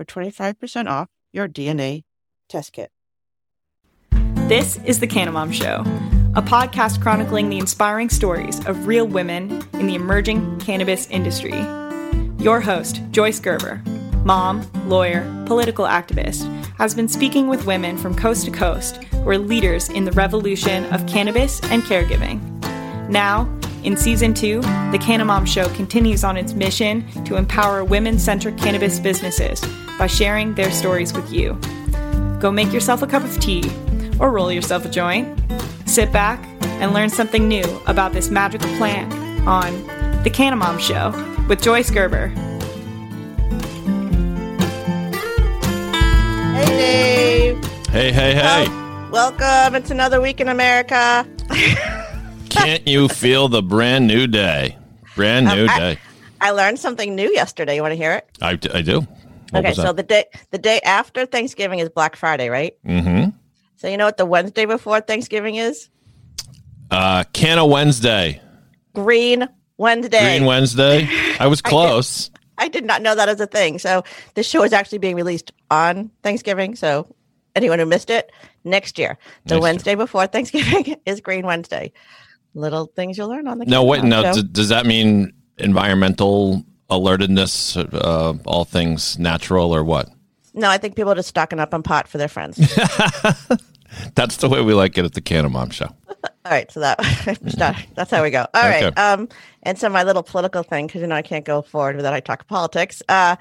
for 25% off your DNA test kit. This is The Canna Mom Show, a podcast chronicling the inspiring stories of real women in the emerging cannabis industry. Your host, Joyce Gerber, mom, lawyer, political activist, has been speaking with women from coast to coast who are leaders in the revolution of cannabis and caregiving. Now, in season two, The Canna Mom Show continues on its mission to empower women centric cannabis businesses by sharing their stories with you. Go make yourself a cup of tea or roll yourself a joint. Sit back and learn something new about this magical plant on The Canna Mom Show with Joyce Gerber. Hey, Dave. Hey, hey, hey. Well, welcome. It's another week in America. Can't you feel the brand new day? Brand new Um, I- day. I learned something new yesterday. You want to hear it? I, I do. What okay, so that? the day the day after Thanksgiving is Black Friday, right? mm-hmm. So you know what the Wednesday before Thanksgiving is? Uh, Canna Wednesday. Green Wednesday. Green Wednesday. I was close. I did not know that as a thing. So this show is actually being released on Thanksgiving. So anyone who missed it, next year, the Next year. Wednesday before Thanksgiving is Green Wednesday. Little things you'll learn on the no, wait. Countdown No, d- does that mean environmental alertedness? Uh, all things natural or what? no, I think people are just stocking up on pot for their friends. That's the way we like it at the Canna Mom Show. All right, so that that's how we go. All right, Okay. um, and so my little political thing because you know I can't go forward without I talk politics. Uh,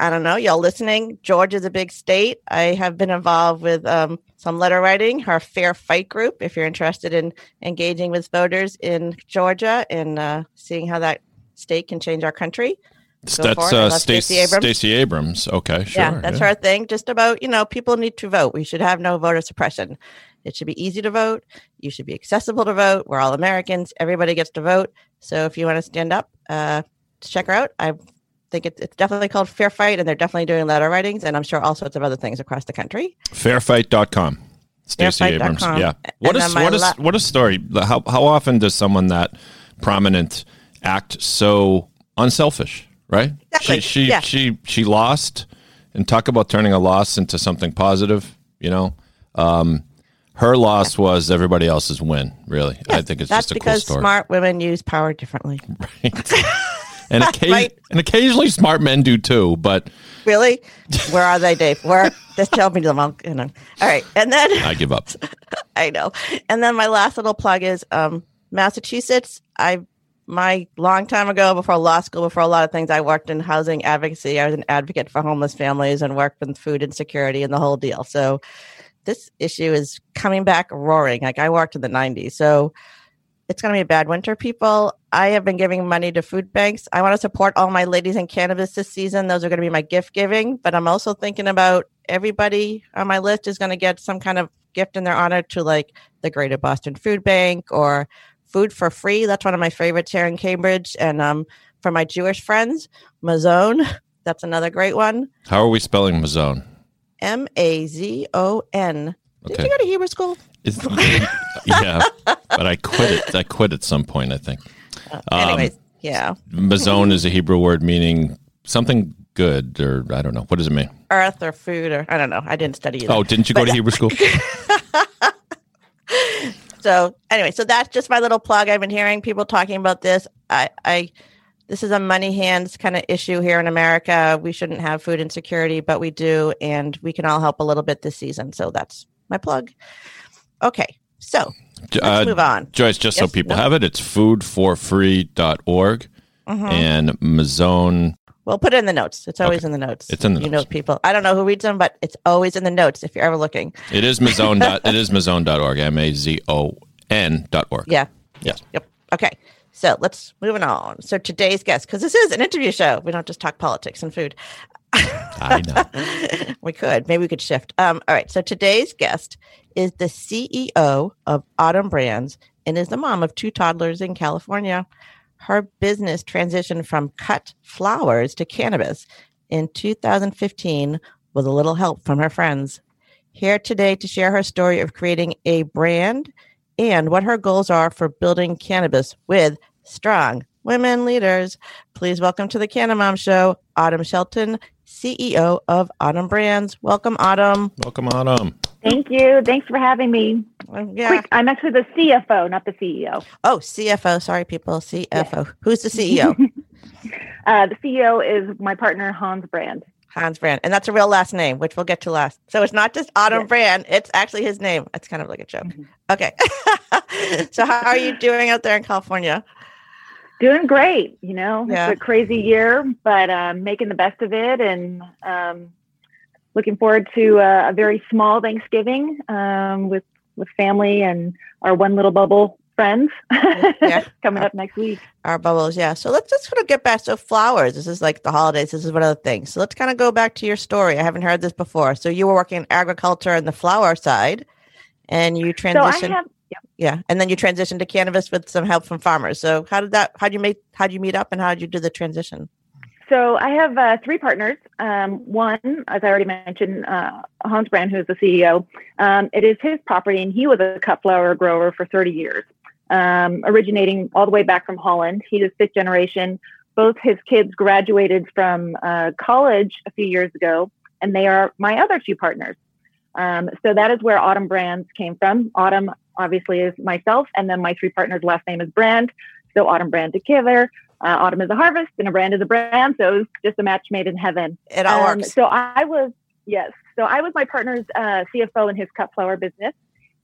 I don't know, y'all listening. Georgia's a big state. I have been involved with um, some letter writing. Our Fair Fight group. If you're interested in engaging with voters in Georgia and uh, seeing how that state can change our country, That's uh, Stacey Abrams. Stacey Abrams. Okay, sure. yeah, that's our thing. Just about, you know, people need to vote. We should have no voter suppression. It should be easy to vote. You should be accessible to vote. We're all Americans. Everybody gets to vote. So if you want to stand up, uh, check her out. I think it's, it's definitely called Fair Fight, and they're definitely doing letter writings, and I'm sure all sorts of other things across the country. Fairfight.com. Stacey Abrams. Yeah. What is what is la- what a story. How how often does someone that prominent act so unselfish, right? Exactly. She she Yeah. she she lost and talk about turning a loss into something positive, you know? Um her loss was everybody else's win, really. I think it's just a cool because story. smart women use power differently. and, occa- Right. and occasionally smart men do too, but Really? Where are they, Dave? Where? Just tell me them. I'll, you know. All right, and then I give up. I know. And then my last little plug is um, Massachusetts. I my long time ago, before law school, before a lot of things, I worked in housing advocacy. I was an advocate for homeless families and worked with food insecurity and the whole deal. So this issue is coming back roaring. Like I worked in the '90s, so it's going to be a bad winter, people. I have been giving money to food banks. I want to support all my ladies in cannabis this season. Those are going to be my gift giving. But I'm also thinking about everybody on my list is going to get some kind of gift in their honor to like the Greater Boston Food Bank or Food for Free. That's one of my favorites here in Cambridge. And um, for my Jewish friends, Mazon. That's another great one. How are we spelling Mazon? M A Z O N. Did you go to Hebrew school? Yeah, but I quit it. I quit at some point. I think. Um, Anyways, yeah. Mazon is a Hebrew word meaning something good, or I don't know. What does it mean? Earth or food or I don't know. I didn't study either. Oh, didn't you go to Hebrew school? So anyway, so that's just my little plug. I've been hearing people talking about this. I, I this is a money hands kind of issue here in America. We shouldn't have food insecurity, but we do, and we can all help a little bit this season. So that's my plug. Okay, so let's Uh, move on. Joyce, just so people no. have it, it's foodforfree.org Mhm. and Mazon. We'll put it in the notes. It's always in the notes. It's in the you notes. know, people. I don't know who reads them, but it's always in the notes if you're ever looking. It is Mazon. dot, it is Mazon.org. M A Z O N dot org. Yeah. Yes. Yep. Okay. So let's moving on. So today's guest, because this is an interview show, we don't just talk politics and food. I know. we could. Maybe we could shift. Um, all right. So today's guest is the CEO of Autumn Brands and is the mom of two toddlers in California. Her business transitioned from cut flowers to cannabis in 2015 with a little help from her friends. Here today to share her story of creating a brand and what her goals are for building cannabis with strong women leaders. Please welcome to the Canna Mom Show, Autumn Shelton, CEO of Autumn Brands. Welcome, Autumn. Welcome, Autumn. Thank you. Thanks for having me. Yeah. Quick, I'm actually the CFO, not the CEO. Oh, CFO. Sorry, people. CFO. Who's the CEO? Uh, the CEO is my partner Hans Brand. Hans Brand. And that's a real last name, which we'll get to last. So it's not just Autumn Yes. Brand, it's actually his name. It's kind of like a joke. Mhm. Okay. so, how are you doing out there in California? Doing great. You know, Yeah. it's a crazy year, but um, making the best of it, and um, looking forward to uh, a very small Thanksgiving um, with with family and our one little bubble friends Yeah. coming up next week. Our bubbles, yeah. So let's just sort of get back. So flowers, this is like the holidays. This is one of the things. So let's kind of go back to your story. I haven't heard this before. So you were working in agriculture and the flower side, and you So I transitioned. Have yeah, and then you transitioned to cannabis with some help from farmers. So how did that? How did you make? How did you meet up, and how did you do the transition? So I have uh, three partners. Um, one, as I already mentioned, uh, Hans Brand, who is the CEO. Um, it is his property, and he was a cut flower grower for 30 years, um, originating all the way back from Holland. He is fifth generation. Both his kids graduated from uh, college a few years ago, and they are my other two partners. Um, so that is where Autumn Brands came from. Autumn, obviously, is myself, and then my three partners' last name is Brand. So Autumn Brand together. Uh, autumn is a harvest and a brand is a brand. So it was just a match made in heaven. It all Um, works. So I was, yes. So I was my partner's uh, CFO in his cut flower business.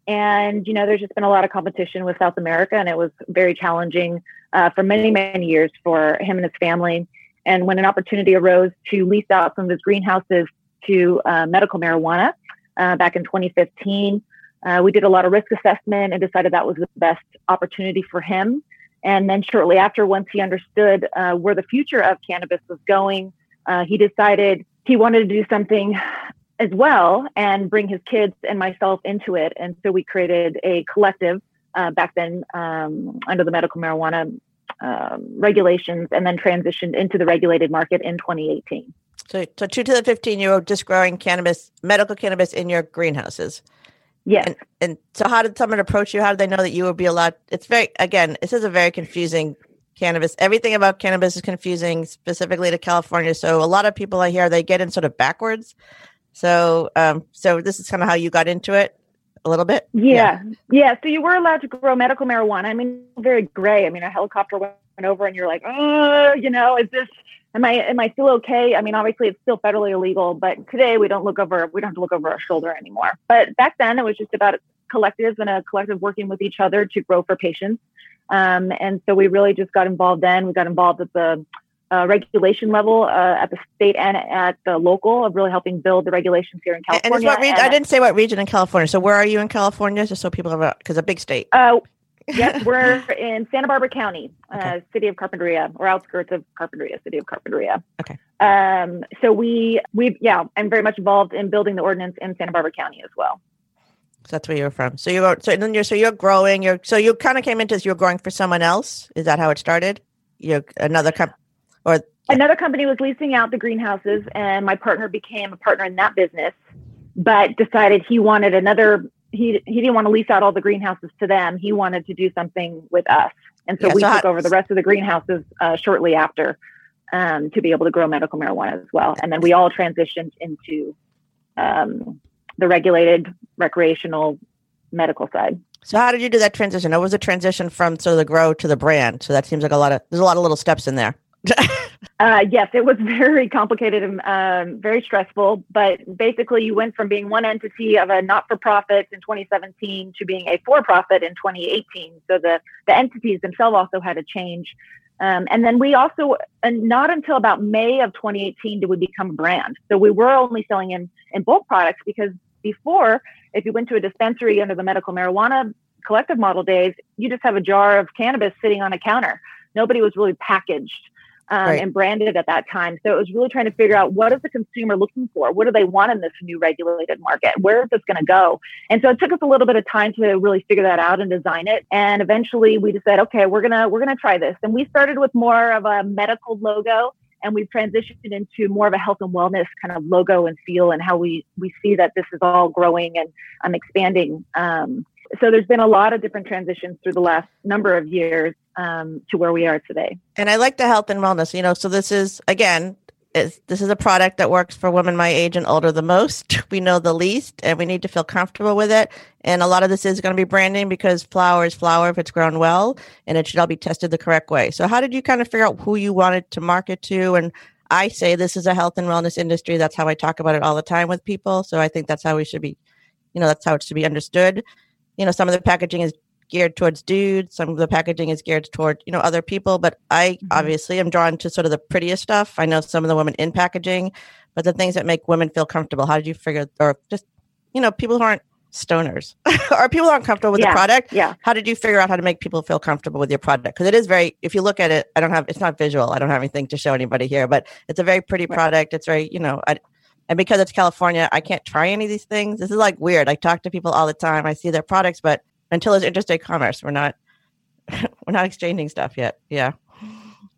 And, you know, there's just been a lot of competition with South America, and it was very challenging uh, for many, many years for him and his family. And when an opportunity arose to lease out some of his greenhouses to uh, medical marijuana uh, back in 2015, uh, we did a lot of risk assessment and decided that was the best opportunity for him. And then shortly after, once he understood uh, where the future of cannabis was going, uh, he decided he wanted to do something as well and bring his kids and myself into it. And so we created a collective uh, back then um, under the medical marijuana um, regulations and then transitioned into the regulated market in 2018. So, so two to the 15 year old just growing cannabis, medical cannabis in your greenhouses. Yes. And, and so, how did someone approach you? How did they know that you would be allowed? It's very, again, this is a very confusing cannabis. Everything about cannabis is confusing, specifically to California. So, a lot of people I hear they get in sort of backwards. So, um, so this is kind of how you got into it a little bit. Yeah. yeah. So you were allowed to grow medical marijuana. I mean, very gray. I mean, a helicopter went over and you're like, oh, you know, is this, am I, am I still okay? I mean, obviously it's still federally illegal, but today we don't look over, we don't have to look over our shoulder anymore. But back then it was just about collectives and a collective working with each other to grow for patients. Um, and so we really just got involved then. We got involved at the uh, regulation level uh, at the state and at the local of really helping build the regulations here in California. what region? And- I didn't say what region in California. So, where are you in California? Just so people have, because a big state. Uh, yes, we're in Santa Barbara County, uh, city of Carpinteria, or outskirts of Carpinteria, city of Carpinteria. Okay. Um, so we, we, yeah, I'm very much involved in building the ordinance in Santa Barbara County as well. So that's where you're from. So you were, so then you're so you're growing. You're so you kind of came into this. You're growing for someone else. Is that how it started? You're another company or Another company was leasing out the greenhouses, and my partner became a partner in that business. but decided he wanted another. He he didn't want to lease out all the greenhouses to them. He wanted to do something with us, and so Yeah, we so took how- over the rest of the greenhouses uh, shortly after um, to be able to grow medical marijuana as well. And then we all transitioned into um, the regulated recreational medical side. So how did you do that transition? What was the transition from sort of the grow to the brand? So that seems like a lot of there's a lot of little steps in there. Uh, yes, it was very complicated and um, very stressful. But basically, you went from being one entity of a not-for-profit in 2017 to being a for-profit in 2018. So the the entities themselves also had to change. Um, and then we also, and not until about May of 2018 did we become a brand. So we were only selling in in bulk products because before, if you went to a dispensary under the medical marijuana collective model days, you just have a jar of cannabis sitting on a counter. Nobody was really packaged um, Right. and branded at that time. So it was really trying to figure out what is the consumer looking for? What do they want in this new regulated market? Where is this going to go? And so it took us a little bit of time to really figure that out and design it. And eventually we just said, okay, we're gonna we're gonna try this. And we started with more of a medical logo. And we've transitioned into more of a health and wellness kind of logo and feel, and how we we see that this is all growing and um, expanding. Um, so there's been a lot of different transitions through the last number of years um, to where we are today. And I like the health and wellness. You know, so this is again, is this is a product that works for women my age and older the most. We know the least, and we need to feel comfortable with it. And a lot of this is going to be branding because flower is flower if it's grown well, and it should all be tested the correct way. So, how did you kind of figure out who you wanted to market to? And I say this is a health and wellness industry. That's how I talk about it all the time with people. So I think that's how we should be. You know, that's how it should be understood. You know, some of the packaging is geared towards dudes. Some of the packaging is geared toward, you know, other people. But I Mhm. obviously am drawn to sort of the prettiest stuff. I know some of the women in packaging, but the things that make women feel comfortable. How did you figure, or just, you know, people who aren't stoners or people aren't comfortable with Yeah. the product? Yeah. How did you figure out how to make people feel comfortable with your product? Because it is very, if you look at it, I don't have, it's not visual. I don't have anything to show anybody here, but it's a very pretty Right. product. It's very, you know, I, and because it's California, I can't try any of these things. This is like weird. I talk to people all the time. I see their products, but until it's interstate commerce, we're not we're not exchanging stuff yet. Yeah.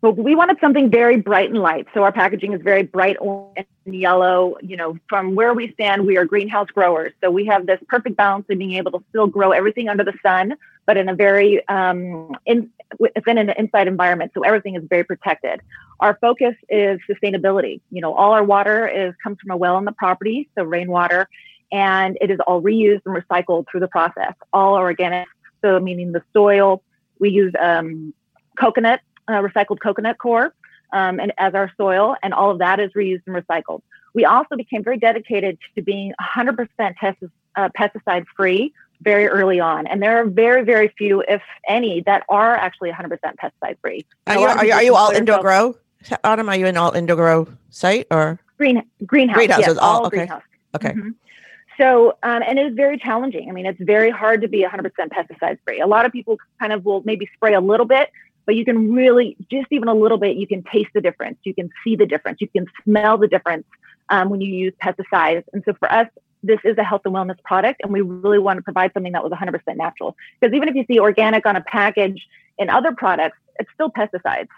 Well, we wanted something very bright and light. So our packaging is very bright orange and yellow. You know, from where we stand, we are greenhouse growers. So we have this perfect balance of being able to still grow everything under the sun, but in a very um, in within an inside environment. So everything is very protected. Our focus is sustainability. You know, all our water is comes from a well on the property, so rainwater, and it is all reused and recycled through the process. All organic, so meaning the soil. We use um, coconut uh, recycled coconut coir um, and as our soil, and all of that is reused and recycled. We also became very dedicated to being 100% pestis- uh, pesticide free very early on, and there are very, very few, if any, that are actually 100% pesticide free. Are are you, are you all indoor grow? Autumn, are you in all indoor grow site or Green greenhouse, Greenhouses, yes, all- all okay. greenhouse. okay? Mhm. So, um, and it is very challenging. I mean, it's very hard to be 100% pesticide free. A lot of people kind of will maybe spray a little bit, but you can really, just even a little bit, you can taste the difference. You can see the difference. You can smell the difference um, when you use pesticides. And so for us, this is a health and wellness product, and we really want to provide something that was 100% natural. Because even if you see organic on a package in other products, it's still pesticides.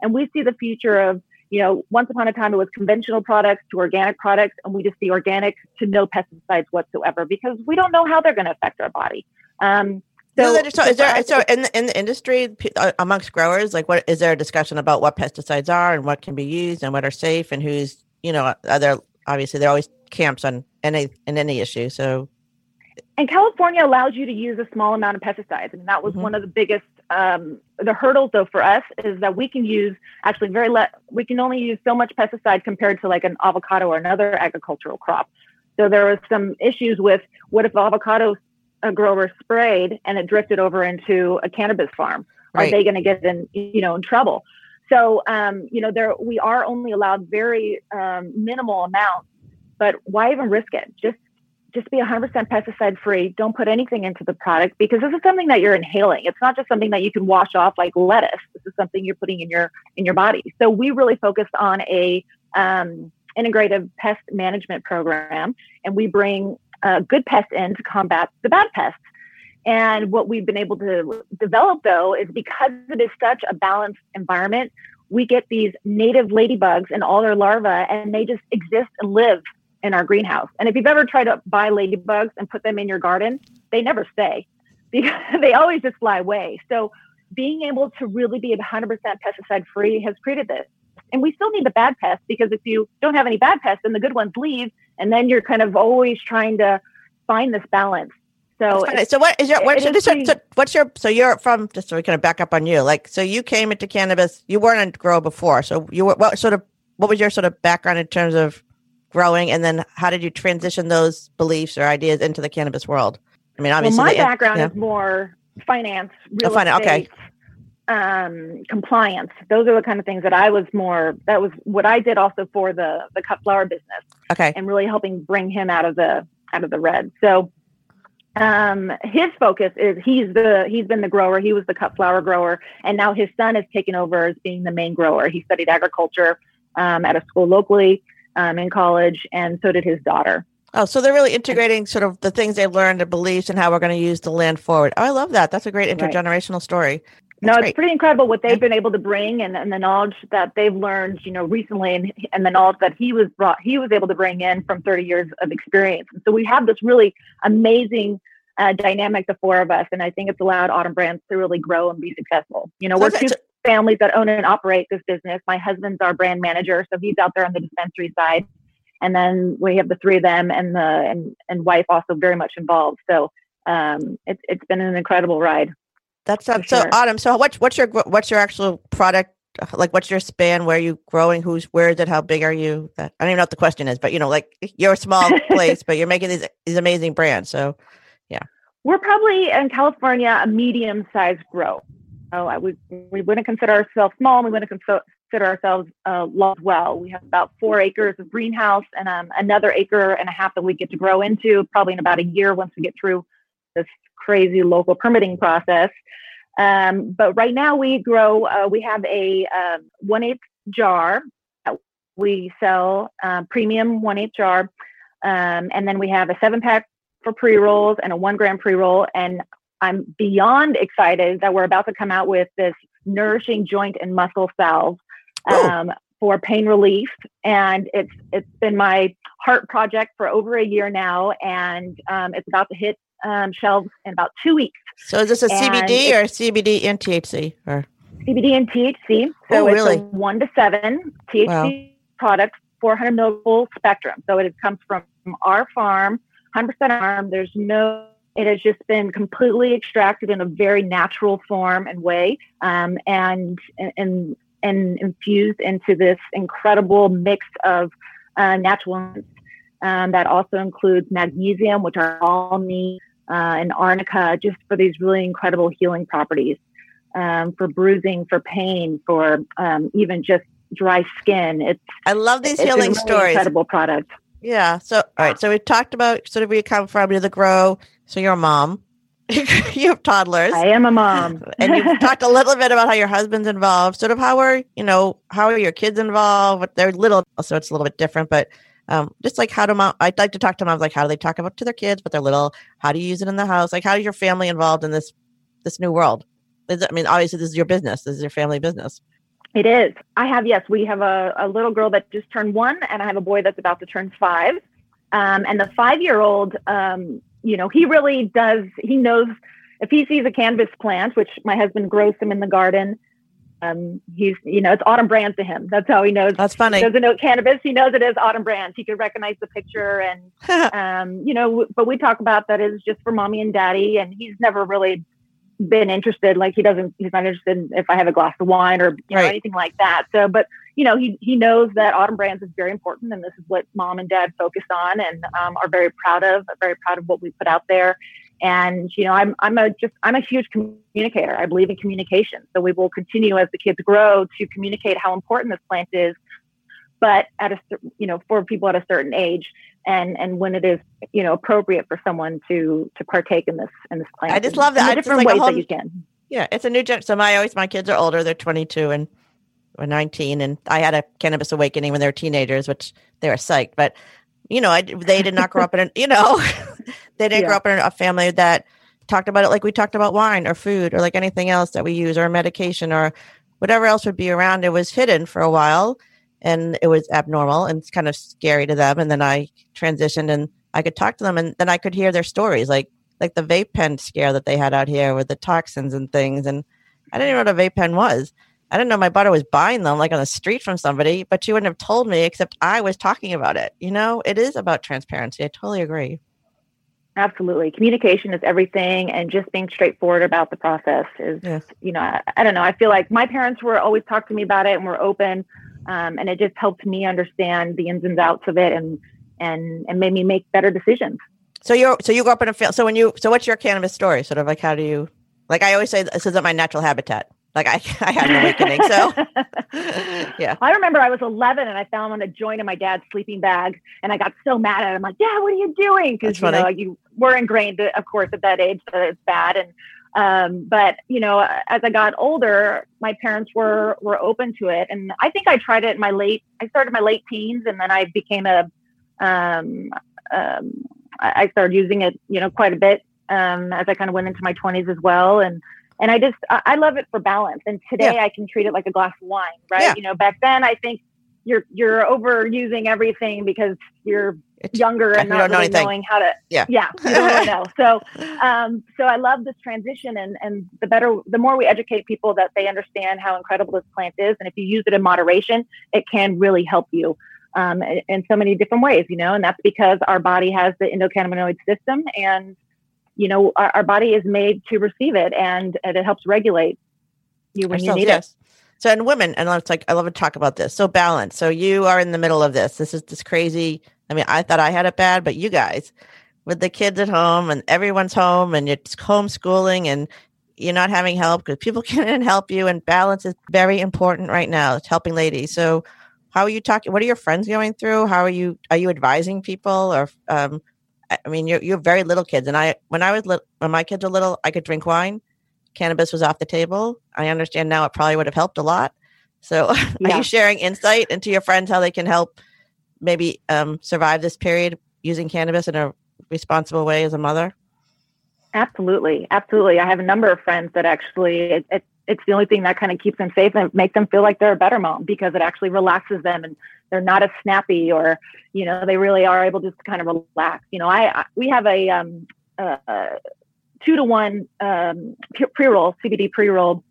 And we see the future of you know, once upon a time it was conventional products to organic products, and we just see organic to no pesticides whatsoever because we don't know how they're going to affect our body. Um, So, so, so, is there so in the, in the industry uh, amongst growers like what is there a discussion about what pesticides are and what can be used and what are safe and who's you know are there obviously there are always camps on any in any issue so and California allows you to use a small amount of pesticides. and that was Mhm. one of the biggest um, the hurdles though for us is that we can use actually very le- we can only use so much pesticide compared to like an avocado or another agricultural crop. So there was some issues with what if avocado a grower sprayed and it drifted over into a cannabis farm? Are they going to get in you know in trouble? So um, you know there we are only allowed very um, minimal amounts, but why even risk it? Just just be 100% pesticide free. Don't put anything into the product because this is something that you're inhaling. It's not just something that you can wash off like lettuce. This is something you're putting in your in your body. So we really focused on a um, integrative pest management program, and we bring uh, good pests in to combat the bad pests. And what we've been able to develop though is because it is such a balanced environment, we get these native ladybugs and all their larvae, and they just exist and live in our greenhouse. And if you've ever tried to buy ladybugs and put them in your garden, they never stay because they always just fly away. So being able to really be 100% pesticide free has created this. And we still need the bad pests because if you don't have any bad pests, then the good ones leave, and then you're kind of always trying to find this balance. So, so what is your what, so, pretty, so what's your so you're from just so we kind of back up on you like so you came into cannabis you weren't a grow before so you were what sort of what was your sort of background in terms of growing? And then how did you transition those beliefs or ideas into the cannabis world? I mean obviously well, my background is more finance real oh, finance, estate, okay um, compliance. Those are the kind of things that i was more that was what i did also for the the cut flower business okay. and really helping bring him out of the out of the red. So um, his focus is he's the he's been the grower. He was the cut flower grower. And now his son has taken over as being the main grower. He studied agriculture um, at a school locally um, in college, and so did his daughter. Oh, so they're really integrating sort of the things they've learned, the beliefs, and how we're going to use the land forward. Oh, I love that. That's a great intergenerational right. story. That's no, it's great. pretty incredible what they've been able to bring and, and the knowledge that they've learned, you know, recently and, and the knowledge that he was brought, he was able to bring in from 30 years of experience. And so we have this really amazing uh, dynamic, the four of us. And I think it's allowed Autumn Brands to really grow and be successful. You know, we're two families that own and operate this business. My husband's our brand manager, so he's out there on the dispensary side. And then we have the three of them and the and, and wife also very much involved. So um, it's it's been an incredible ride. That's um, so Autumn. So what's what's your what's your actual product? Like what's your span? Where are you growing? Who's where is it? How big are you? I don't even know what the question is, but you know, like you're a small place, but you're making these these amazing brands. So yeah, we're probably in California a medium sized grow. Oh, we, we wouldn't consider ourselves small. We wouldn't consider ourselves uh, large well. We have about four acres of greenhouse and um, another acre and a half that we get to grow into probably in about a year once we get through this crazy local permitting process. Um, but right now we grow, uh, we have a uh, one eighth jar. We sell uh, premium one eighth jar. Um, and then we have a seven pack for pre rolls and a one gram pre roll. And I'm beyond excited that we're about to come out with this nourishing joint and muscle salve um, for pain relief, and it's it's been my heart project for over a year now, and um, it's about to hit um, shelves in about two weeks. So is this a and CBD or CBD and THC or CBD and THC? So oh, really? it's a one to seven THC wow. product, 400 milliliter spectrum. So it comes from our farm, 100% farm. There's no it has just been completely extracted in a very natural form and way, um, and and and infused into this incredible mix of uh, natural um, that also includes magnesium, which are all need, uh, and arnica, just for these really incredible healing properties, um, for bruising, for pain, for um, even just dry skin. It's I love these healing really stories. Incredible product. Yeah. So all right. So we talked about sort of where you come from, to the grow, so you're a mom. you have toddlers. I am a mom. and you've talked a little bit about how your husband's involved. Sort of how are, you know, how are your kids involved? They're little, so it's a little bit different, but um, just like how do mom, I'd like to talk to moms, like how do they talk about to their kids, but they're little? How do you use it in the house? Like how is your family involved in this, this new world? Is I mean, obviously this is your business. This is your family business. It is. I have, yes, we have a, a little girl that just turned one and I have a boy that's about to turn five. Um, and the five year old, um, you know, he really does, he knows if he sees a cannabis plant, which my husband grows them in the garden, um, he's, you know, it's autumn brands to him. That's how he knows. That's funny. He doesn't know cannabis. He knows it is autumn brands. He can recognize the picture and, um, you know, but we talk about that is just for mommy and daddy. And he's never really been interested. Like he doesn't, he's not interested in if I have a glass of wine or you know, anything like that. So, but you know, he he knows that Autumn Brands is very important, and this is what mom and dad focus on and um, are very proud of. Very proud of what we put out there. And you know, I'm I'm a just I'm a huge communicator. I believe in communication, so we will continue as the kids grow to communicate how important this plant is. But at a you know for people at a certain age, and and when it is you know appropriate for someone to to partake in this in this plant. I just love that. different like ways whole, that you can. Yeah, it's a new gen. So my always my kids are older; they're 22 and or 19, and I had a cannabis awakening when they were teenagers, which they were psyched. But you know, I, they did not grow up in an you know they didn't yeah. grow up in a family that talked about it like we talked about wine or food or like anything else that we use or medication or whatever else would be around. It was hidden for a while and it was abnormal and it's kind of scary to them. And then I transitioned and I could talk to them and then I could hear their stories, like like the vape pen scare that they had out here with the toxins and things. And I didn't even know what a vape pen was. I didn't know my butter was buying them like on the street from somebody, but she wouldn't have told me except I was talking about it. You know, it is about transparency. I totally agree. Absolutely. Communication is everything and just being straightforward about the process is, yes. you know, I, I, don't know. I feel like my parents were always talk to me about it and were open. Um, and it just helped me understand the ins and outs of it and, and, and made me make better decisions. So you're, so you grew up in a field. So when you, so what's your cannabis story? Sort of like, how do you, like I always say, this isn't my natural habitat. Like I, I had an awakening. So yeah. I remember I was 11 and I found on a joint in my dad's sleeping bag and I got so mad at him. like, Dad, what are you doing? Cause you know, you were ingrained of course at that age that it's bad. And, um, but you know, as I got older, my parents were, were open to it. And I think I tried it in my late, I started my late teens and then I became a, um, um, I started using it, you know, quite a bit, um, as I kind of went into my twenties as well. And, and I just I love it for balance. And today yeah. I can treat it like a glass of wine, right? Yeah. You know, back then I think you're you're overusing everything because you're it's, younger and not really know knowing how to yeah yeah really know so um so i love this transition and and the better the more we educate people that they understand how incredible this plant is and if you use it in moderation it can really help you um in, in so many different ways you know and that's because our body has the endocannabinoid system and you know, our, our body is made to receive it and, and it helps regulate you when Ourselves, you need yes. it. So, and women, and it's like, I love to talk about this. So, balance. So, you are in the middle of this. This is this crazy. I mean, I thought I had it bad, but you guys, with the kids at home and everyone's home and it's homeschooling and you're not having help because people can't help you, and balance is very important right now. It's helping ladies. So, how are you talking? What are your friends going through? How are you? Are you advising people, or um, I mean, you're you're very little kids, and I when I was little, when my kids were little, I could drink wine. Cannabis was off the table. I understand now it probably would have helped a lot. So, yeah. are you sharing insight into your friends how they can help maybe um, survive this period using cannabis in a responsible way as a mother? Absolutely, absolutely. I have a number of friends that actually it, it, it's the only thing that kind of keeps them safe and make them feel like they're a better mom because it actually relaxes them and they're not as snappy or you know they really are able to kind of relax you know i, I we have a um uh, two to one um, pre-roll cbd pre-roll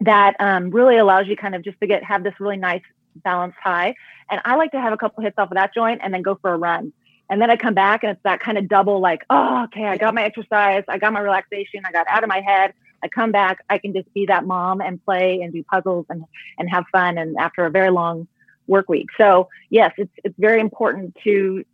that um, really allows you kind of just to get have this really nice balanced high and i like to have a couple hits off of that joint and then go for a run and then i come back and it's that kind of double like oh okay i got my exercise i got my relaxation i got out of my head I come back, I can just be that mom and play and do puzzles and and have fun. And after a very long work week. So yes, it's it's very important to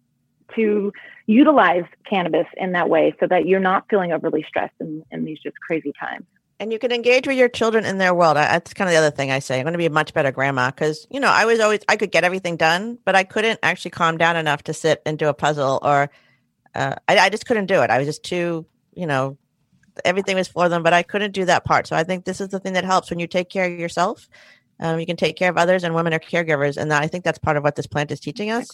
to utilize cannabis in that way so that you're not feeling overly stressed in, in these just crazy times. And you can engage with your children in their world. That's kind of the other thing I say. I'm going to be a much better grandma because, you know, I was always, I could get everything done, but I couldn't actually calm down enough to sit and do a puzzle or uh, I, I just couldn't do it. I was just too, you know, everything was for them, but I couldn't do that part. So I think this is the thing that helps when you take care of yourself um, you can take care of others, and women are caregivers, and I think that's part of what this plant is teaching us.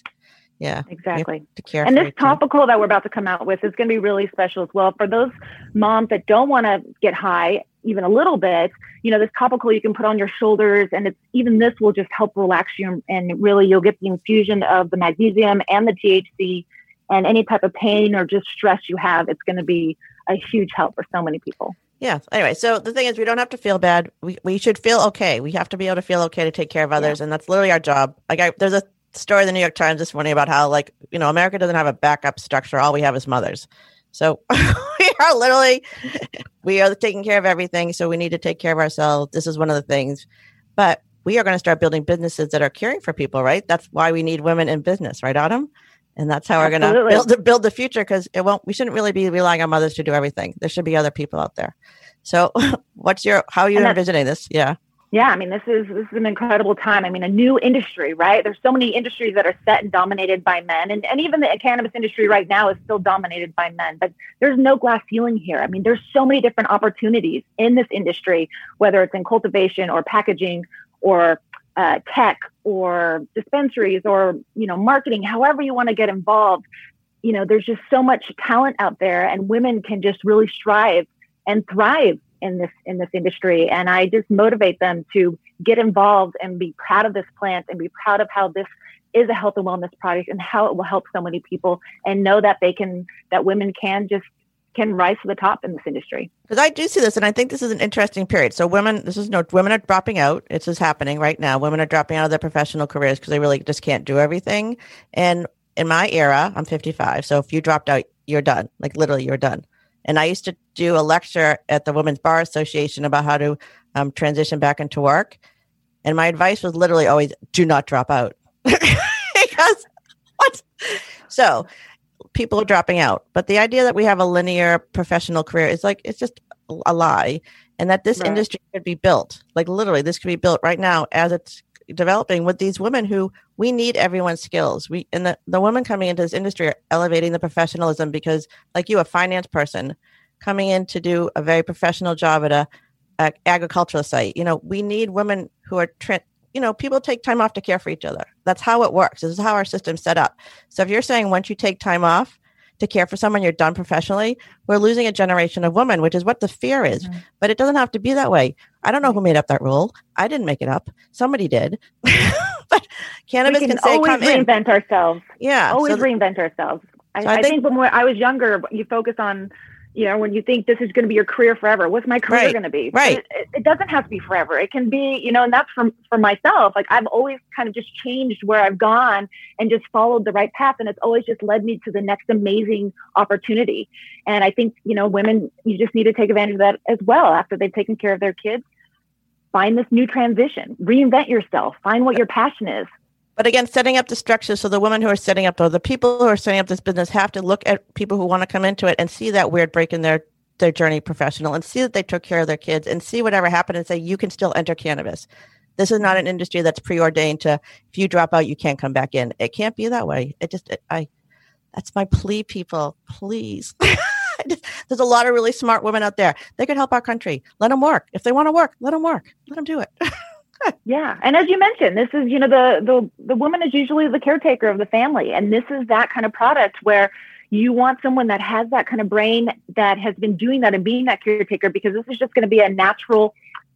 Yeah, exactly. To care and this topical that we're about to come out with is going to be really special as well for those moms that don't want to get high even a little bit. You know, this topical you can put on your shoulders, and it's even this will just help relax you, and really you'll get the infusion of the magnesium and the THC, and any type of pain or just stress you have. It's going to be a huge help for so many people. Yeah. Anyway, so the thing is, we don't have to feel bad. We we should feel okay. We have to be able to feel okay to take care of others, yeah. and that's literally our job. Like, I, there's a story in the New York Times this morning about how, like, you know, America doesn't have a backup structure. All we have is mothers. So we are literally, we are taking care of everything. So we need to take care of ourselves. This is one of the things, but we are going to start building businesses that are caring for people. Right. That's why we need women in business. Right, Autumn and that's how we're going to build build the future because it won't we shouldn't really be relying on mothers to do everything there should be other people out there so what's your how are you envisioning this yeah yeah i mean this is this is an incredible time. I mean a new industry right? There's so many industries that are set and dominated by men and, and even the cannabis industry right now is still dominated by men but there's no glass ceiling here. I mean there's so many different opportunities in this industry whether it's in cultivation or packaging or uh, tech or dispensaries or you know marketing however you want to get involved. You know there's just so much talent out there and women can just really strive and thrive in this in this industry and i just motivate them to get involved and be proud of this plant and be proud of how this is a health and wellness product and how it will help so many people and know that they can that women can just can rise to the top in this industry. Because I do see this, and I think this is an interesting period. So women, this is no women are dropping out. It's is happening right now. Women are dropping out of their professional careers because they really just can't do everything. And in my era, I'm 55. So if you dropped out, you're done. Like literally, you're done. And I used to do a lecture at the Women's Bar Association about how to um, transition back into work. And my advice was literally always do not drop out. because what? So people are dropping out. But the idea that we have a linear professional career is like, it's just a lie. And that this right. industry could be built, like literally, this could be built right now as it's developing with these women who we need everyone's skills. We and the, the women coming into this industry are elevating the professionalism because, like you, a finance person coming in to do a very professional job at a, a agricultural site. You know, we need women who are tra- you know, people take time off to care for each other. That's how it works. This is how our system's set up. So if you're saying once you take time off to care for someone, you're done professionally, we're losing a generation of women, which is what the fear is. Mm-hmm. But it doesn't have to be that way. I don't know who made up that rule. I didn't make it up. Somebody did. but cannabis we can, can say, always reinvent in. ourselves. Yeah. Always so reinvent ourselves. I, so I, I think, think when I was younger, you focus on you know, when you think this is going to be your career forever, what's my career Right, going to be? right. It, it doesn't have to be forever. It can be, you know, and that's for, for myself. Like I've always kind of just changed where I've gone and just followed the right path. And it's always just led me to the next amazing opportunity. And I think, you know, women, you just need to take advantage of that as well after they've taken care of their kids. Find this new transition, reinvent yourself, find what your passion is. But again, setting up the structure so the women who are setting up, or the people who are setting up this business, have to look at people who want to come into it and see that weird break in their their journey professional, and see that they took care of their kids, and see whatever happened, and say you can still enter cannabis. This is not an industry that's preordained to if you drop out, you can't come back in. It can't be that way. It just it, I that's my plea, people. Please. There's a lot of really smart women out there. They could help our country. Let them work. If they want to work, let them work. Let them do it. yeah and as you mentioned this is you know the the the woman is usually the caretaker of the family and this is that kind of product where you want someone that has that kind of brain that has been doing that and being that caretaker because this is just going to be a natural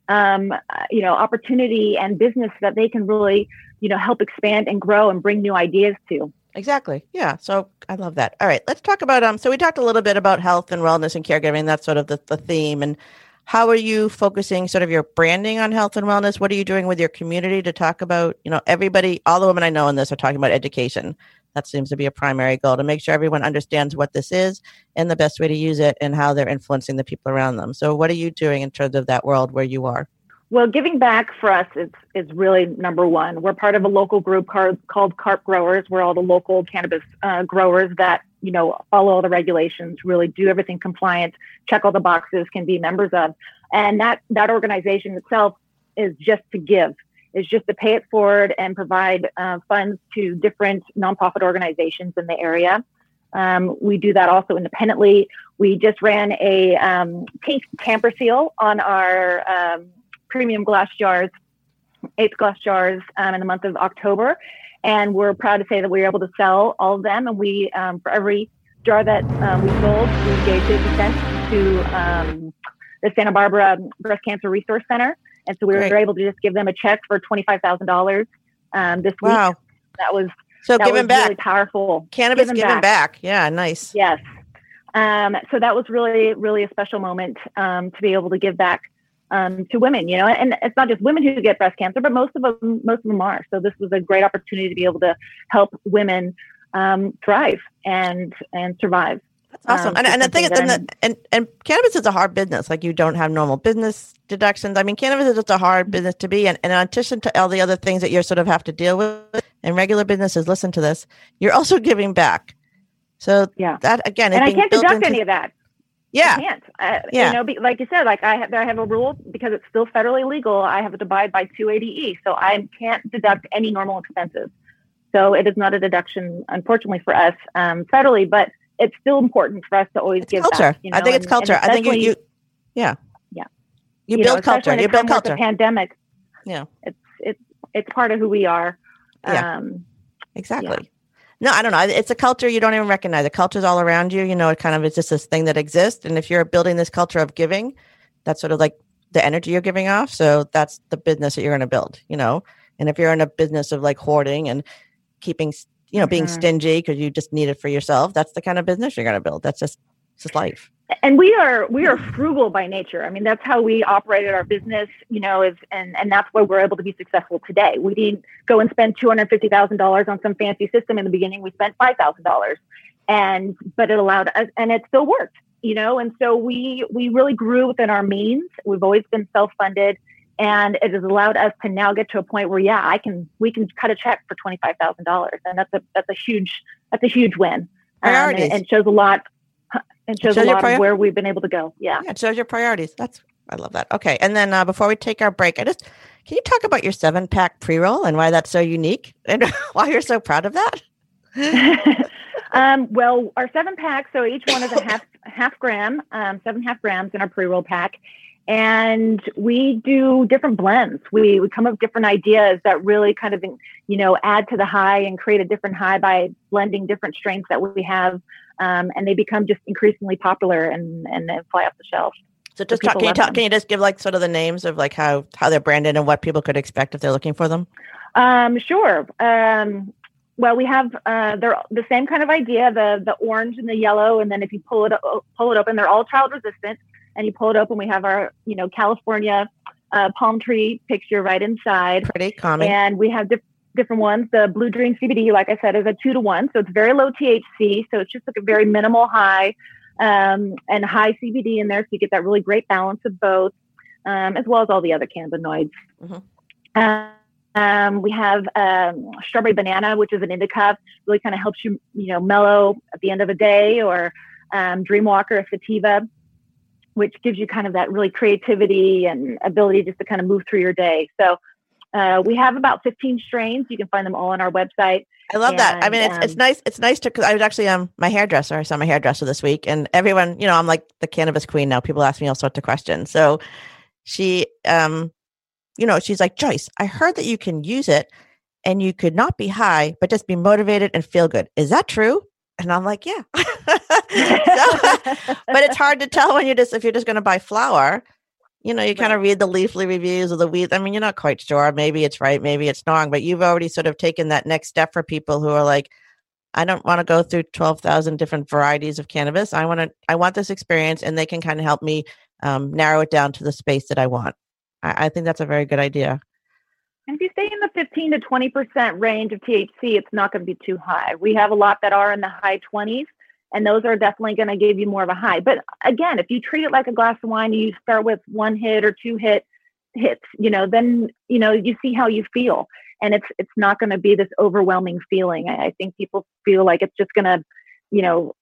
um, you know opportunity and business that they can really you know help expand and grow and bring new ideas to Exactly. Yeah. So I love that. All right. Let's talk about um so we talked a little bit about health and wellness and caregiving. That's sort of the, the theme. And how are you focusing sort of your branding on health and wellness? What are you doing with your community to talk about, you know, everybody, all the women I know in this are talking about education. That seems to be a primary goal to make sure everyone understands what this is and the best way to use it and how they're influencing the people around them. So what are you doing in terms of that world where you are? Well, giving back for us is, is really number one. We're part of a local group called, called CARP Growers. We're all the local cannabis uh, growers that, you know, follow all the regulations, really do everything compliant, check all the boxes, can be members of. And that, that organization itself is just to give, is just to pay it forward and provide uh, funds to different nonprofit organizations in the area. Um, we do that also independently. We just ran a um, pink tamper seal on our um, premium glass jars, eighth glass jars um, in the month of October. And we're proud to say that we were able to sell all of them. And we, um, for every jar that um, we sold, we gave 50 cents to um, the Santa Barbara Breast Cancer Resource Center. And so we were able to just give them a check for $25,000 um, this Wow. week. That was So that giving was back. really powerful. Cannabis Giving giving back. back. Yeah, nice. Yes. Um, so that was really, really a special moment um, to be able to give back um, to women, you know, and it's not just women who get breast cancer, but most of them, most of them are. So this was a great opportunity to be able to help women um, thrive and and survive. That's awesome. Um, and, and the thing is, and, the, and and cannabis is a hard business. Like you don't have normal business deductions. I mean, cannabis is just a hard business to be. And, and in addition to all the other things that you sort of have to deal with, and regular businesses listen to this, you're also giving back. So Yeah. that again, and I can't deduct into- any of that. Yeah, I can't. Uh, Yeah. You know, be, like you said, like I have, I have a rule because it's still federally legal. I have to abide by 280E, so I can't deduct any normal expenses. So it is not a deduction, unfortunately for us um, federally, but it's still important for us to always it's give culture. back. You know? I think it's and- culture. and I think you, you yeah, Yeah. You, know, build especially culture. You build culture. The pandemic. Yeah. It's it's it's part of who we are. Yeah. Um, Exactly. No, I don't know. It's a culture you don't even recognize. The culture's all around you. You know, it kind of is just this thing that exists. And if you're building this culture of giving, That's sort of like the energy you're giving off. So that's the business that you're going to build, you know? And if you're in a business of like hoarding and keeping, you know, being Mhm. stingy because you just need it for yourself, that's the kind of business you're going to build. That's just, it's just life. And we are we are frugal by nature. I mean, that's how we operated our business, you know, is and and that's why we're able to be successful today. We didn't go and spend two hundred fifty thousand dollars on some fancy system in the beginning. We spent five thousand dollars, and but it allowed us, and it still worked, you know. And so we we really grew within our means. We've always been self funded. And it has allowed us to now get to a point where, yeah, I can, we can cut a check for twenty five thousand dollars, and that's a that's a huge that's a huge win. Um, and, and shows a lot. It shows, shows a lot prior- of where we've been able to go. Yeah. Yeah, it shows your priorities. That's, I love that. Okay. And then uh, before we take our break, I just, can you talk about your seven pack pre roll and why that's so unique and why you're so proud of that? um, well, our seven pack, so each one is a half half gram, um, seven half grams in our pre roll pack, and we do different blends. We we come up with different ideas that really kind of you know add to the high and create a different high by blending different strains that we have, um, and they become just increasingly popular and and then fly off the shelf. So just people talk, can you talk, can you just give like sort of the names of like how, how they're branded and what people could expect if they're looking for them? Um, sure. Um, well, we have uh, they're the same kind of idea the the orange and the yellow, and then if you pull it pull it open, they're all child resistant. And you pull it open, we have our you know California uh, palm tree picture right inside, Pretty common. and we have diff- different ones. The Blue Dream CBD, like I said, is a two to one, so it's very low THC, so it's just like a very minimal high um, and high CBD in there, so you get that really great balance of both, um, as well as all the other cannabinoids. Mhm. Uh, um, we have um, strawberry banana, which is an indica, really kind of helps you, you know, mellow at the end of a day, or um, Dreamwalker, a sativa, which gives you kind of that really creativity and ability just to kind of move through your day. So uh, we have about 15 strains. You can find them all on our website. I love that. I mean, it's, it's um, nice. It's nice to, cause I was actually, um, my hairdresser, I saw my hairdresser this week and everyone, you know, I'm like the cannabis queen now. People ask me all sorts of questions. So she, um, you know, she's like, Joyce, I heard that you can use it and you could not be high, but just be motivated and feel good. Is that true? And I'm like, yeah. So- but it's hard to tell when you're just, if you're just going to buy flower, you know, you kind of read the Leafly reviews of the wheat. I mean, you're not quite sure. Maybe it's right, maybe it's wrong, but you've already sort of taken that next step for people who are like, I don't want to go through 12,000 different varieties of cannabis. I want to, I want this experience and they can kind of help me um, narrow it down to the space that I want. I, I think that's a very good idea. And if you stay in the 15 to 20% range of THC, it's not going to be too high. We have a lot that are in the high 20s, and those are definitely going to give you more of a high. But again, if you treat it like a glass of wine, you start with one hit or two hit hits, you know, then you know you see how you feel, and it's it's not going to be this overwhelming feeling. I, I think people feel like it's just going to, you know,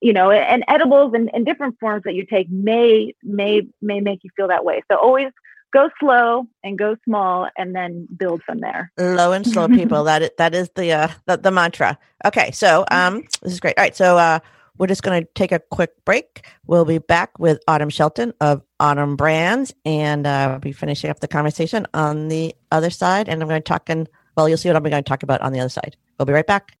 you know, and edibles and, and different forms that you take may may may make you feel that way. So always go slow and go small and then build from there. Low and slow people. that is, that is the, uh, the, the mantra. Okay. So, um, this is great. All right. So, uh, we're just going to take a quick break. We'll be back with Autumn Shelton of Autumn Brands, and uh, we'll be finishing up the conversation on the other side. And I'm going to talk and well, you'll see what I'm going to talk about on the other side. We'll be right back.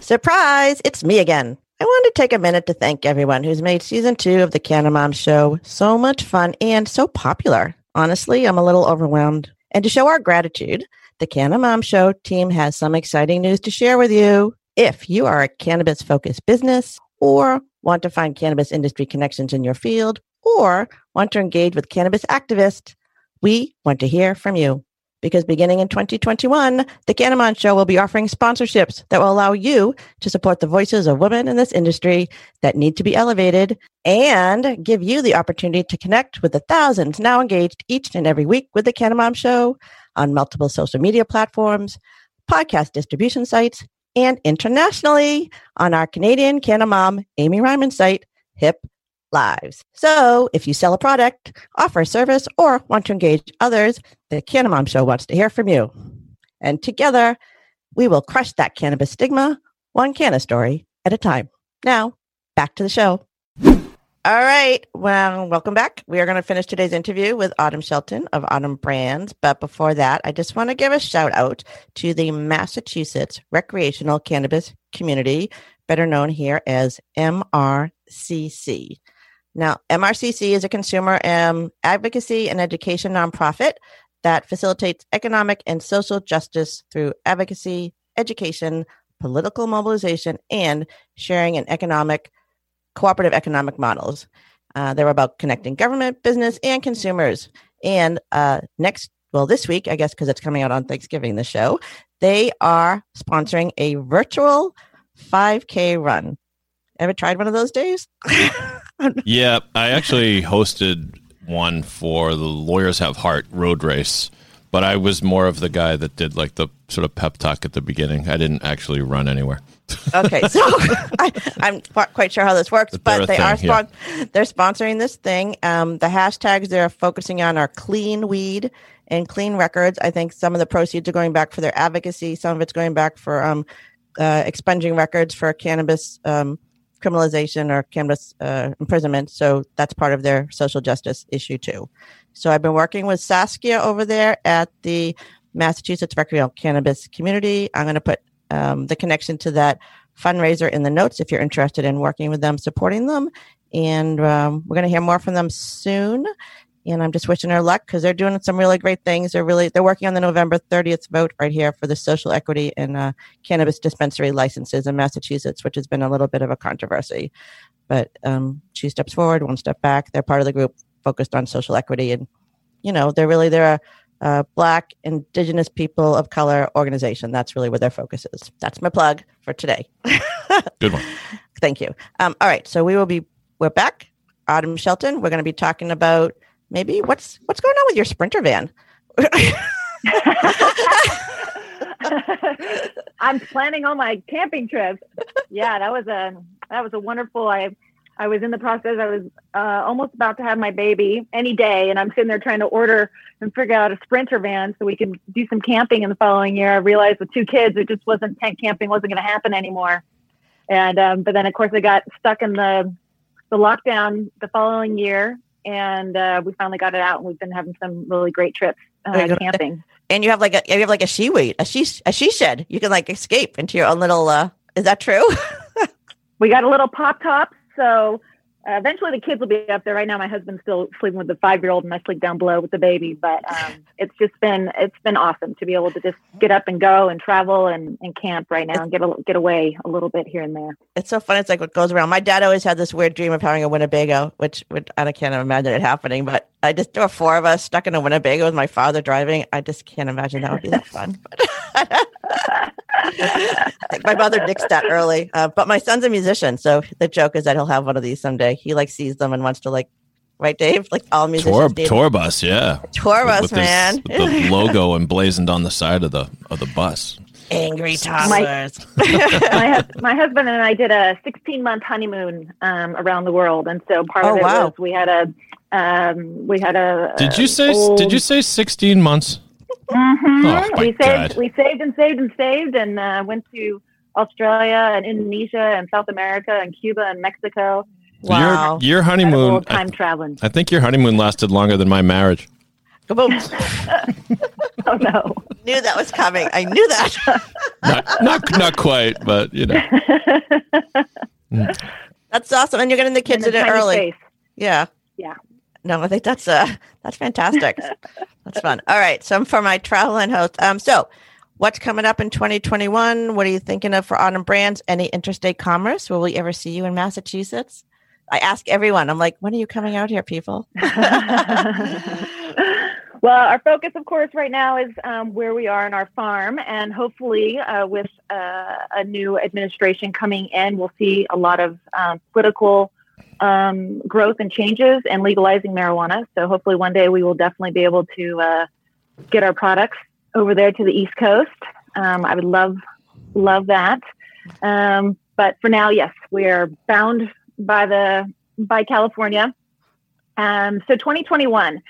Surprise! It's me again. I wanted to take a minute to thank everyone who's made season two of the Canna Mom Show so much fun and so popular. Honestly, I'm a little overwhelmed. And to show our gratitude, the Canna Mom Show team has some exciting news to share with you. If you are a cannabis focused business or want to find cannabis industry connections in your field or want to engage with cannabis activists, we want to hear from you. Because beginning in 2021, the Canna Mom Show will be offering sponsorships that will allow you to support the voices of women in this industry that need to be elevated and give you the opportunity to connect with the thousands now engaged each and every week with the Canna Mom Show on multiple social media platforms, podcast distribution sites, and internationally on our Canadian Canamom Amy Ryman site, Hip Lives. So if you sell a product, offer a service, or want to engage others, the Canna Mom Show wants to hear from you. And together, we will crush that cannabis stigma, one canna story at a time. Now, back to the show. All right. Well, welcome back. We are going to finish today's interview with Autumn Shelton of Autumn Brands. But before that, I just want to give a shout out to the Massachusetts recreational cannabis community, better known here as MRCC. Now, MRCC is a consumer um, advocacy and education nonprofit that facilitates economic and social justice through advocacy, education, political mobilization, and sharing in economic, cooperative economic models. Uh, they're about connecting government, business, and consumers. And uh, next, well, this week, I guess, because it's coming out on Thanksgiving, the show, they are sponsoring a virtual 5K run. Ever tried one of those days? yeah, I actually hosted one for the Lawyers Have Heart road race, but I was more of the guy that did like the sort of pep talk at the beginning. I didn't actually run anywhere. okay, so I, am not quite sure how this works, but, but they thing, are spon- yeah. they're sponsoring this thing. Um, the hashtags they're focusing on are clean weed and clean records. I think some of the proceeds are going back for their advocacy. Some of it's going back for um, uh, expunging records for cannabis um, criminalization or cannabis uh, imprisonment. So that's part of their social justice issue too. So I've been working with Saskia over there at the Massachusetts recreational cannabis community. I'm going to put um, the connection to that fundraiser in the notes if you're interested in working with them, supporting them. And um, we're going to hear more from them soon and I'm just wishing her luck because they're doing some really great things. They're really they're working on the November 30th vote right here for the social equity and uh, cannabis dispensary licenses in Massachusetts, which has been a little bit of a controversy. But um, two steps forward, one step back. They're part of the group focused on social equity, and you know they're really they're a, a Black Indigenous people of color organization. That's really where their focus is. That's my plug for today. Good one. Thank you. Um, all right, so we will be we're back. Autumn Shelton. We're going to be talking about maybe what's what's going on with your sprinter van? I'm planning on my camping trip. Yeah that was a that was a wonderful i i was in the process i was uh, almost about to have my baby any day and i'm sitting there trying to order and figure out a sprinter van so we can do some camping in the following year. I realized with two kids it just wasn't tent camping wasn't going to happen anymore. And um, but then of course i got stuck in the the lockdown the following year and uh, we finally got it out, and we've been having some really great trips uh, camping. And you have like a you have like a she wait a she a she shed. You can like escape into your own little. Uh, is that true? we got a little pop top, so uh, eventually the kids will be up there. Right now, my husband's still sleeping with the five year old, and I sleep down below with the baby. But um, it's just been it's been awesome to be able to just get up and go and travel and, and camp right now and get a, get away a little bit here and there. It's so fun. It's like what goes around. My dad always had this weird dream of having a Winnebago, which, which I can't imagine it happening. But I just there were four of us stuck in a Winnebago with my father driving. I just can't imagine that would be that fun. my mother nixed that early, uh, but my son's a musician, so the joke is that he'll have one of these someday. He like sees them and wants to like, right, Dave? Like all musicians. Tour, tour bus, yeah. Tour bus, with man. This, the logo emblazoned on the side of the of the bus. Angry toddlers. My, my, my, husband and I did a 16 month honeymoon um, around the world, and so part oh, of it wow. was we had a um, we had a. Did you say? Old, did you say 16 months? Mm-hmm. Oh, we saved, God. we saved and saved and saved, and uh, went to Australia and Indonesia and South America and Cuba and Mexico. Wow, your, your honeymoon time I, traveling. I think your honeymoon lasted longer than my marriage. oh no! Knew that was coming. I knew that. not, not, not quite, but you know. That's awesome, and you're getting the kids in it early. Space. Yeah. Yeah. No, I think that's uh that's fantastic. that's fun. All right, so for my travel and host. Um, so what's coming up in 2021? What are you thinking of for Autumn Brands? Any interstate commerce? Will we ever see you in Massachusetts? I ask everyone. I'm like, when are you coming out here, people? Well, our focus, of course, right now is um, where we are in our farm, and hopefully, uh, with uh, a new administration coming in, we'll see a lot of um, political um, growth and changes and legalizing marijuana. So, hopefully, one day we will definitely be able to uh, get our products over there to the East Coast. Um, I would love love that. Um, but for now, yes, we are bound by the by California. Um, so, 2021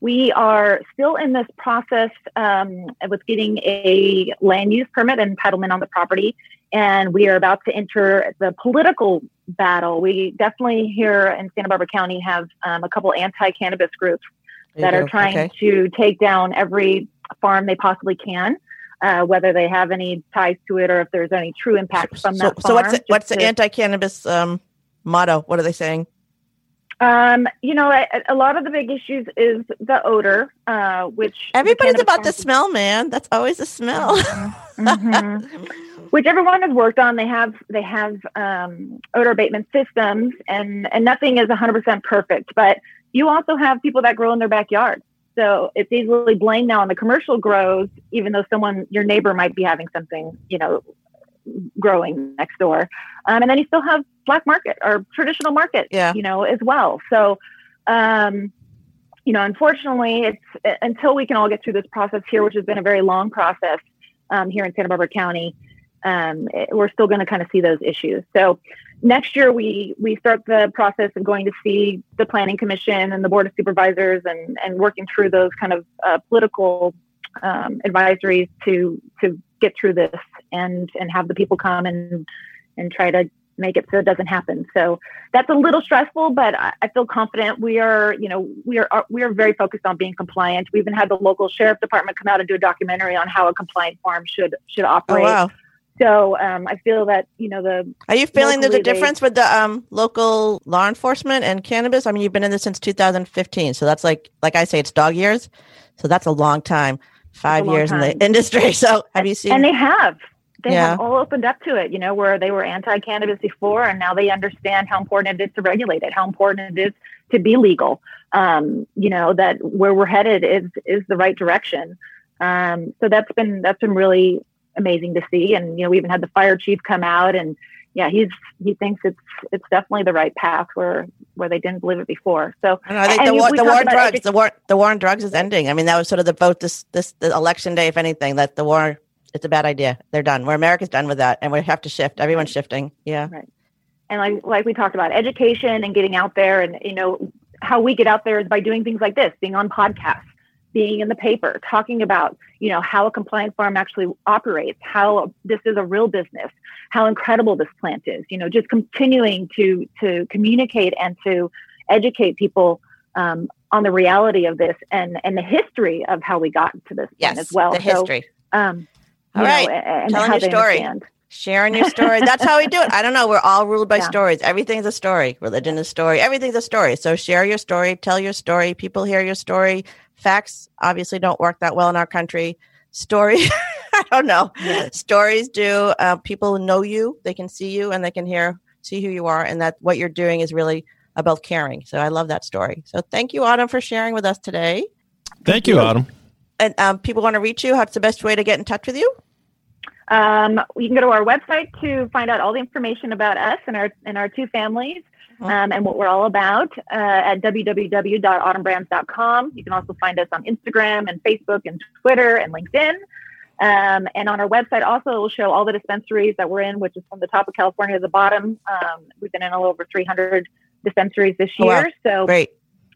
we are still in this process um, with getting a land use permit and entitlement on the property, and we are about to enter the political battle. We definitely here in Santa Barbara County have um, a couple anti-cannabis groups that are trying okay. to take down every farm they possibly can. Uh, whether they have any ties to it or if there's any true impact from so, that. So, what's the, what's the anti-cannabis um, motto? What are they saying? Um, you know, a, a, lot of the big issues is the odor, uh, which everybody's about the smell, man. That's always the smell. Mm-hmm. mm-hmm. which everyone has worked on. They have they have um, odor abatement systems, and and nothing is 100% perfect. But you also have people that grow in their backyard, so it's easily blamed now on the commercial grows, even though someone your neighbor might be having something, you know, growing next door. Um, and then you still have black market or traditional market, yeah. you know, as well. So, um, you know, unfortunately, it's until we can all get through this process here, which has been a very long process um, here in Santa Barbara County. Um, it, we're still going to kind of see those issues. So next year we we start the process of going to see the planning commission and the board of supervisors and and working through those kind of uh, political um, advisories to to get through this and and have the people come and and try to make it so it doesn't happen. So that's a little stressful, but I, I feel confident. We are, you know, we are we are very focused on being compliant. We even had the local sheriff department come out and do a documentary on how a compliant farm should should operate. Oh, wow. So um, I feel that you know the. Are you feeling there's a difference they, with the um, local law enforcement and cannabis? I mean, you've been in this since 2015, so that's like like I say, it's dog years, so that's a long time. Five years time. in the industry. So have you seen? And they have. They yeah. have all opened up to it. You know, where they were anti-cannabis before, and now they understand how important it is to regulate it, how important it is to be legal. Um, you know that where we're headed is is the right direction. Um, so that's been that's been really amazing to see. And you know, we even had the fire chief come out and yeah, he's he thinks it's it's definitely the right path where where they didn't believe it before. So I think the war, the war on drugs, the war the war on drugs is ending. I mean, that was sort of the vote this this the election day, if anything, that the war it's a bad idea. They're done. Where America's done with that, and we have to shift. Everyone's shifting. Yeah, right. And like like we talked about, education and getting out there, and you know how we get out there is by doing things like this, being on podcasts being in the paper, talking about, you know, how a compliant farm actually operates, how this is a real business, how incredible this plant is, you know, just continuing to to communicate and to educate people um, on the reality of this and and the history of how we got to this yes, as well. The history. So, um, all right, know, and telling your story. Understand. Sharing your story. That's how we do it. I don't know. We're all ruled by yeah. stories. Everything's a story. Religion is story. Everything's a story. So share your story. Tell your story. People hear your story. Facts obviously don't work that well in our country. Story, I don't know. Stories do. Uh, people know you, they can see you, and they can hear, see who you are, and that what you're doing is really about caring. So I love that story. So thank you, Autumn, for sharing with us today. Thank, thank you, Autumn. And um, people want to reach you. What's the best way to get in touch with you? Um, you can go to our website to find out all the information about us and our and our two families um, and what we're all about uh, at www.autumnbrands.com. You can also find us on Instagram and Facebook and Twitter and LinkedIn. Um, and on our website, also, it will show all the dispensaries that we're in, which is from the top of California to the bottom. Um, we've been in a little over 300 dispensaries this year. Oh, wow. So great.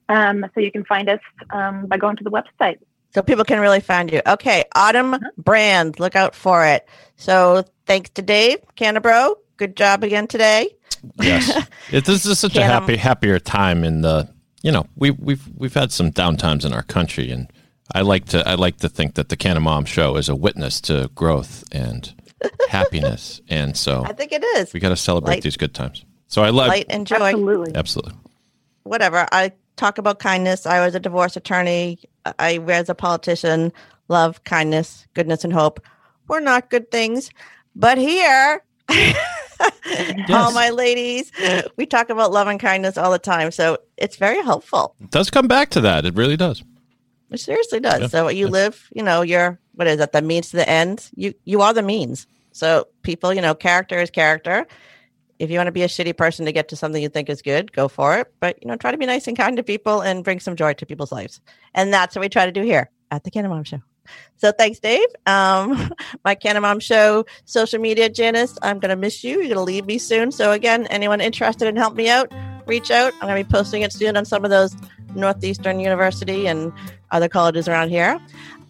Um, so you can find us um, by going to the website. So people can really find you. Okay, Autumn uh-huh. Brand, look out for it. So thanks to Dave Cannabro. Good job again today yes, it, this is such a happy, happier time in the. You know, we we've we've had some downtimes in our country, and I like to I like to think that the Canna Mom Show is a witness to growth and happiness, and so I think it is. We got to celebrate light, these good times. So I love light and joy. Absolutely, absolutely. Whatever. I talk about kindness. I was a divorce attorney. I, as a politician, love kindness, goodness, and hope. We're not good things, but here. yes. all my ladies. We talk about love and kindness all the time. So it's very helpful. It does come back to that. It really does. It seriously does. Yeah. So you yeah. live, you know, you're what is that? The means to the end. You you are the means. So people, you know, character is character. If you want to be a shitty person to get to something you think is good, go for it. But you know, try to be nice and kind to people and bring some joy to people's lives. And that's what we try to do here at the Canna Mom Show. So thanks, Dave. Um, my Canna Mom Show social media, Janice. I'm gonna miss you. You're gonna leave me soon. So again, anyone interested in help me out, reach out. I'm gonna be posting it soon on some of those Northeastern University and other colleges around here.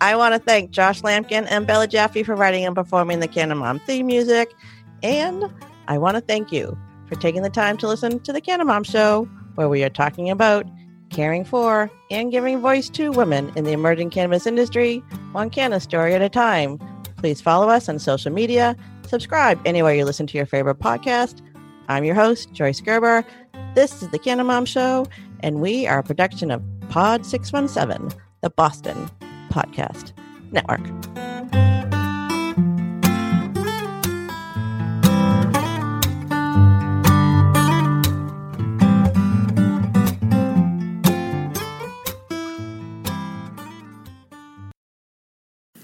I want to thank Josh Lampkin and Bella Jaffe for writing and performing the Canna Mom theme music. And I want to thank you for taking the time to listen to the Canna Mom Show, where we are talking about caring for, and giving voice to women in the emerging cannabis industry, one canna story at a time. Please follow us on social media, subscribe anywhere you listen to your favorite podcast. I'm your host, Joyce Gerber. This is the Canna Mom Show, and we are a production of Pod 617, the Boston Podcast Network.